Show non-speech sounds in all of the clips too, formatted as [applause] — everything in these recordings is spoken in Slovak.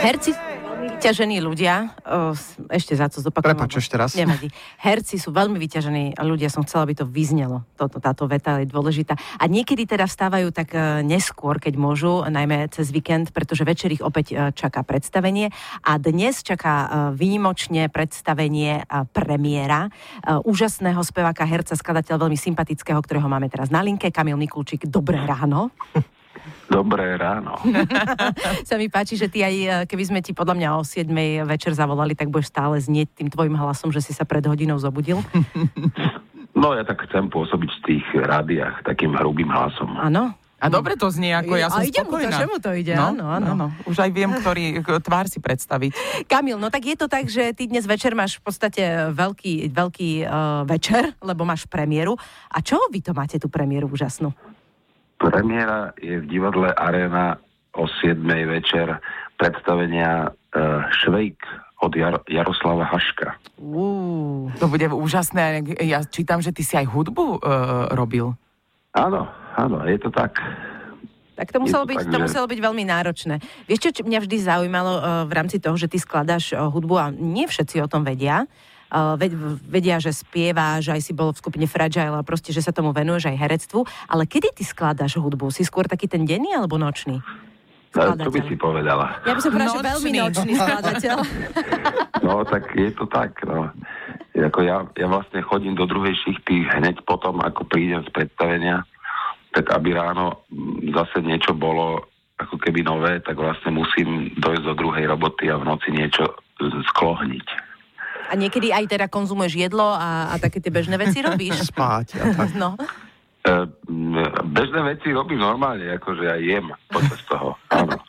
Herci vyťažení ľudia, ešte za to zopakujem. Prepač, ešte raz. Nevadí. Herci sú veľmi vyťažení ľudia, som chcela, aby to vyznelo. Toto, táto veta je dôležitá. A niekedy teda vstávajú tak e, neskôr, keď môžu, najmä cez víkend, pretože večer ich opäť e, čaká predstavenie. A dnes čaká e, výnimočne predstavenie premiéra úžasného speváka, herca, skladateľ veľmi sympatického, ktorého máme teraz na linke, Kamil Mikulčík. Dobré ráno. [laughs] Dobré ráno. [laughs] sa mi páči, že ty aj, e, keby sme ti podľa mňa o 7 večer zavolali, tak budeš stále znieť tým tvojim hlasom, že si sa pred hodinou zobudil. [laughs] No ja tak chcem pôsobiť v tých rádiách takým hrubým hlasom. Áno. A dobre to znie, ako ja som a ide spokojná. Mu to, že mu to ide, no, áno, áno. áno. Už aj viem, ktorý tvár si predstaviť. Kamil, no tak je to tak, že ty dnes večer máš v podstate veľký, veľký uh, večer, lebo máš premiéru. A čo vy to máte, tú premiéru úžasnú? Premiéra je v divadle Arena o 7. večer predstavenia uh, Švejk od Jar- Jaroslava Haška. Uh, to bude úžasné. Ja čítam, že ty si aj hudbu uh, robil. Áno, áno, je to tak. Tak to muselo, to byť, tak, to že... muselo byť veľmi náročné. Vieš čo, čo mňa vždy zaujímalo uh, v rámci toho, že ty skladáš uh, hudbu a nie všetci o tom vedia, vedia, že spieva, že aj si bol v skupine Fragile a proste, že sa tomu venuješ aj herectvu. Ale kedy ty skladáš hudbu? Si skôr taký ten denný alebo nočný? Skladateľ. To by si povedala. Ja by som povedala, že veľmi nočný skladateľ. [laughs] No, tak je to tak, no. Ako ja, ja vlastne chodím do druhej šichty hneď potom, ako prídem z predstavenia, tak aby ráno zase niečo bolo ako keby nové, tak vlastne musím dojsť do druhej roboty a v noci niečo sklohniť. A niekedy aj teda konzumuješ jedlo a, a také tie bežné veci robíš? [laughs] Spáť. A tak. No. E, bežné veci robím normálne, akože aj jem počas toho. Áno. [laughs]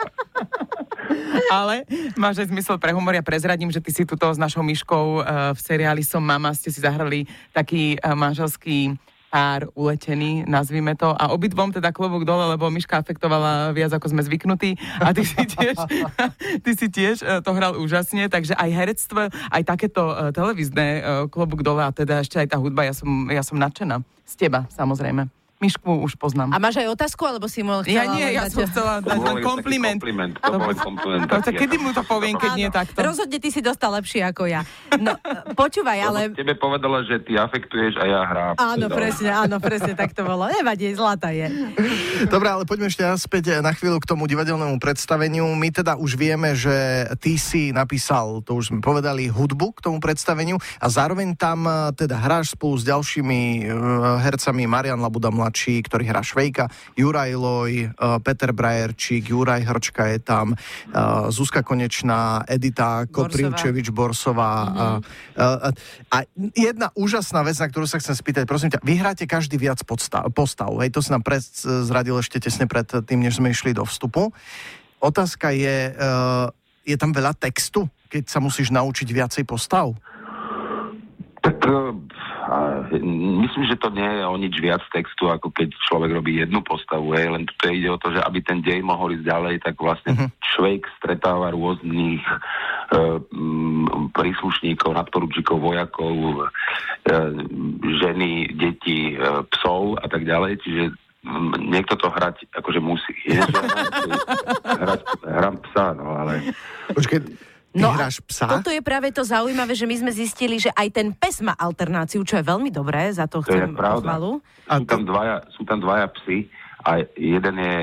Ale máš aj zmysel pre humor. Ja prezradím, že ty si tuto s našou myškou uh, v seriáli Som mama ste si zahrali taký uh, manželský pár uletený, nazvime to. A obidvom teda klobúk dole, lebo Miška afektovala viac ako sme zvyknutí. A ty si tiež, [laughs] ty si tiež e, to hral úžasne, takže aj herectvo, aj takéto uh, televízne uh, klobúk dole a teda ešte aj tá hudba, ja som, ja som nadšená. Z teba, samozrejme. Mišku už poznám. A máš aj otázku, alebo si mu chcela... Ja nie, ja som chcela dať len kompliment. kompliment. To bol kompliment. No, tak kedy mu to poviem, keď Áno, nie takto? Rozhodne ty si dostal lepšie ako ja. No, počúvaj, ale... Tebe povedala, že ty afektuješ a ja hrám. Áno, presne, áno, presne, tak to bolo. Nevadí, zlata je. Dobre, ale poďme ešte naspäť na chvíľu k tomu divadelnému predstaveniu. My teda už vieme, že ty si napísal, to už sme povedali, hudbu k tomu predstaveniu a zároveň tam eh, teda hráš spolu s ďalšími eh, hercami Marian Labuda mladší, ktorý hrá Švejka, Juraj Loj, uh, Peter Brajerčík, Juraj Hrčka je tam, uh, Zuzka Konečná, Edita Koprivčevič Borsová. Mm-hmm. Uh, uh, a jedna úžasná vec, na ktorú sa chcem spýtať, prosím ťa, vy hráte každý viac podstav, postav, hej, to si nám zradil ešte tesne pred tým, než sme išli do vstupu. Otázka je, uh, je tam veľa textu, keď sa musíš naučiť viacej postav? Tak a myslím, že to nie je o nič viac textu, ako keď človek robí jednu postavu, hej, len tu ide o to, že aby ten dej mohol ísť ďalej, tak vlastne uh-huh. človek stretáva rôznych e, m, príslušníkov, nadporučíkov, vojakov, e, ženy, deti, e, psov a tak ďalej, čiže niekto to hrať akože musí. Je, [laughs] hrať, hrám psa, no ale... Počkej, No hráš psa? Toto je práve to zaujímavé, že my sme zistili, že aj ten pes má alternáciu, čo je veľmi dobré, za to, to chcem pochvalu. Sú tam, dvaja, sú tam dvaja psi a jeden je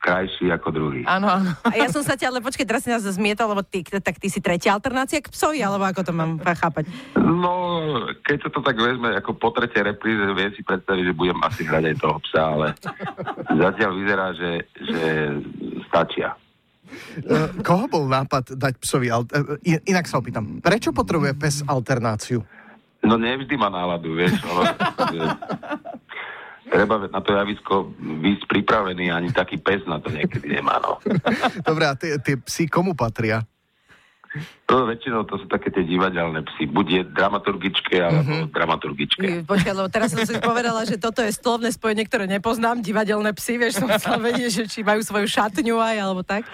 krajší ako druhý. Áno, áno. A ja som sa ťa, ale počkej, teraz si nás zmietol, lebo ty, tak ty si tretia alternácia k psovi, alebo ako to mám chápať? No, keď sa to tak vezme, ako po tretie repríze, viem si predstaviť, že budem asi hrať aj toho psa, ale [laughs] zatiaľ vyzerá, že, že stačia. Uh, koho bol nápad dať psovi... Al- uh, inak sa opýtam, prečo potrebuje pes alternáciu? No nevždy má náladu, vieš. Ale, treba na to javisko výsť pripravený, ani taký pes na to niekedy nemá, no. Dobre, a tie, tie psy komu patria? No, väčšinou to sú také tie divadelné psy. Buď je dramaturgičke, alebo mm-hmm. dramaturgičke. Počkaj, lebo teraz som si povedala, že toto je slovné spojenie, ktoré nepoznám. Divadelné psy, vieš, som chcela vedieť, že či majú svoju šatňu aj, alebo tak.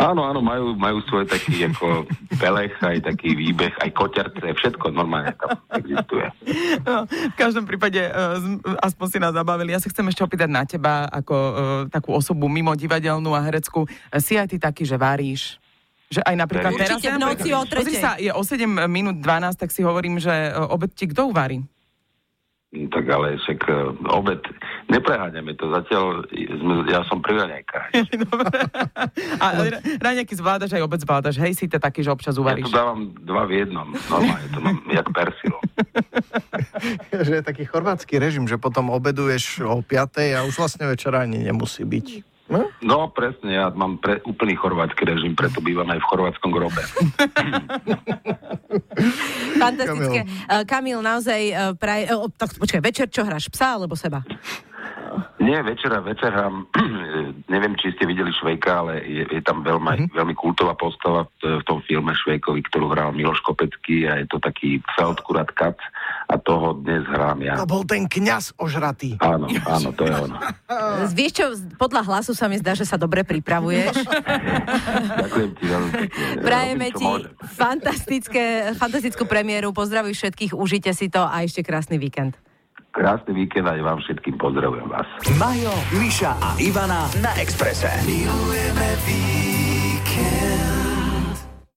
Áno, áno, majú, majú svoj taký ako pelech, aj taký výbeh, aj koťarce, všetko normálne tam existuje. No, v každom prípade, uh, aspoň si nás zabavili. Ja sa chcem ešte opýtať na teba, ako uh, takú osobu mimo divadelnú a hereckú. Si aj ty taký, že varíš? Že aj napríklad Určite teraz... v noci o Pozri sa, je o 7 minút 12, tak si hovorím, že e, obed ti kto uvarí? Mm, tak ale však uh, obed, nepreháňame to, zatiaľ sme, ja som pri raňajkách. [laughs] A raňajky zvládaš, aj obed zvládaš, hej, si to taký, že občas uvaríš. Ja to dávam dva v jednom, normálne, to mám jak persilo. [laughs] že je taký chorvátsky režim, že potom obeduješ o 5 a už vlastne večera ani nemusí byť. No? no presne, ja mám pre, úplný chorvátsky režim, preto bývam aj v chorvátskom grobe. [laughs] Fantastické. Kamil, Kamil naozaj uh, praj... Uh, tak, počkaj, večer čo hráš, psa alebo seba? Nie, večera, večera, [clears throat] neviem, či ste videli Švejka, ale je, je tam veľmi, mm-hmm. veľmi kultová postava v, v tom filme Švejkovi, ktorú hral Miloš Kopecký a je to taký Feldkurat Kac a toho dnes hrám ja. To bol ten kňaz ožratý. Áno, áno, to je on. [laughs] Vieš čo, podľa hlasu sa mi zdá, že sa dobre pripravuješ. [laughs] Ďakujem ti veľmi pekne. [laughs] Prajeme ti fantastické, fantastickú premiéru, pozdravuj všetkých, užite si to a ešte krásny víkend. Krásny víkend aj vám všetkým pozdravujem vás. Majo, Miša a Ivana na Exprese. Milujeme víkend.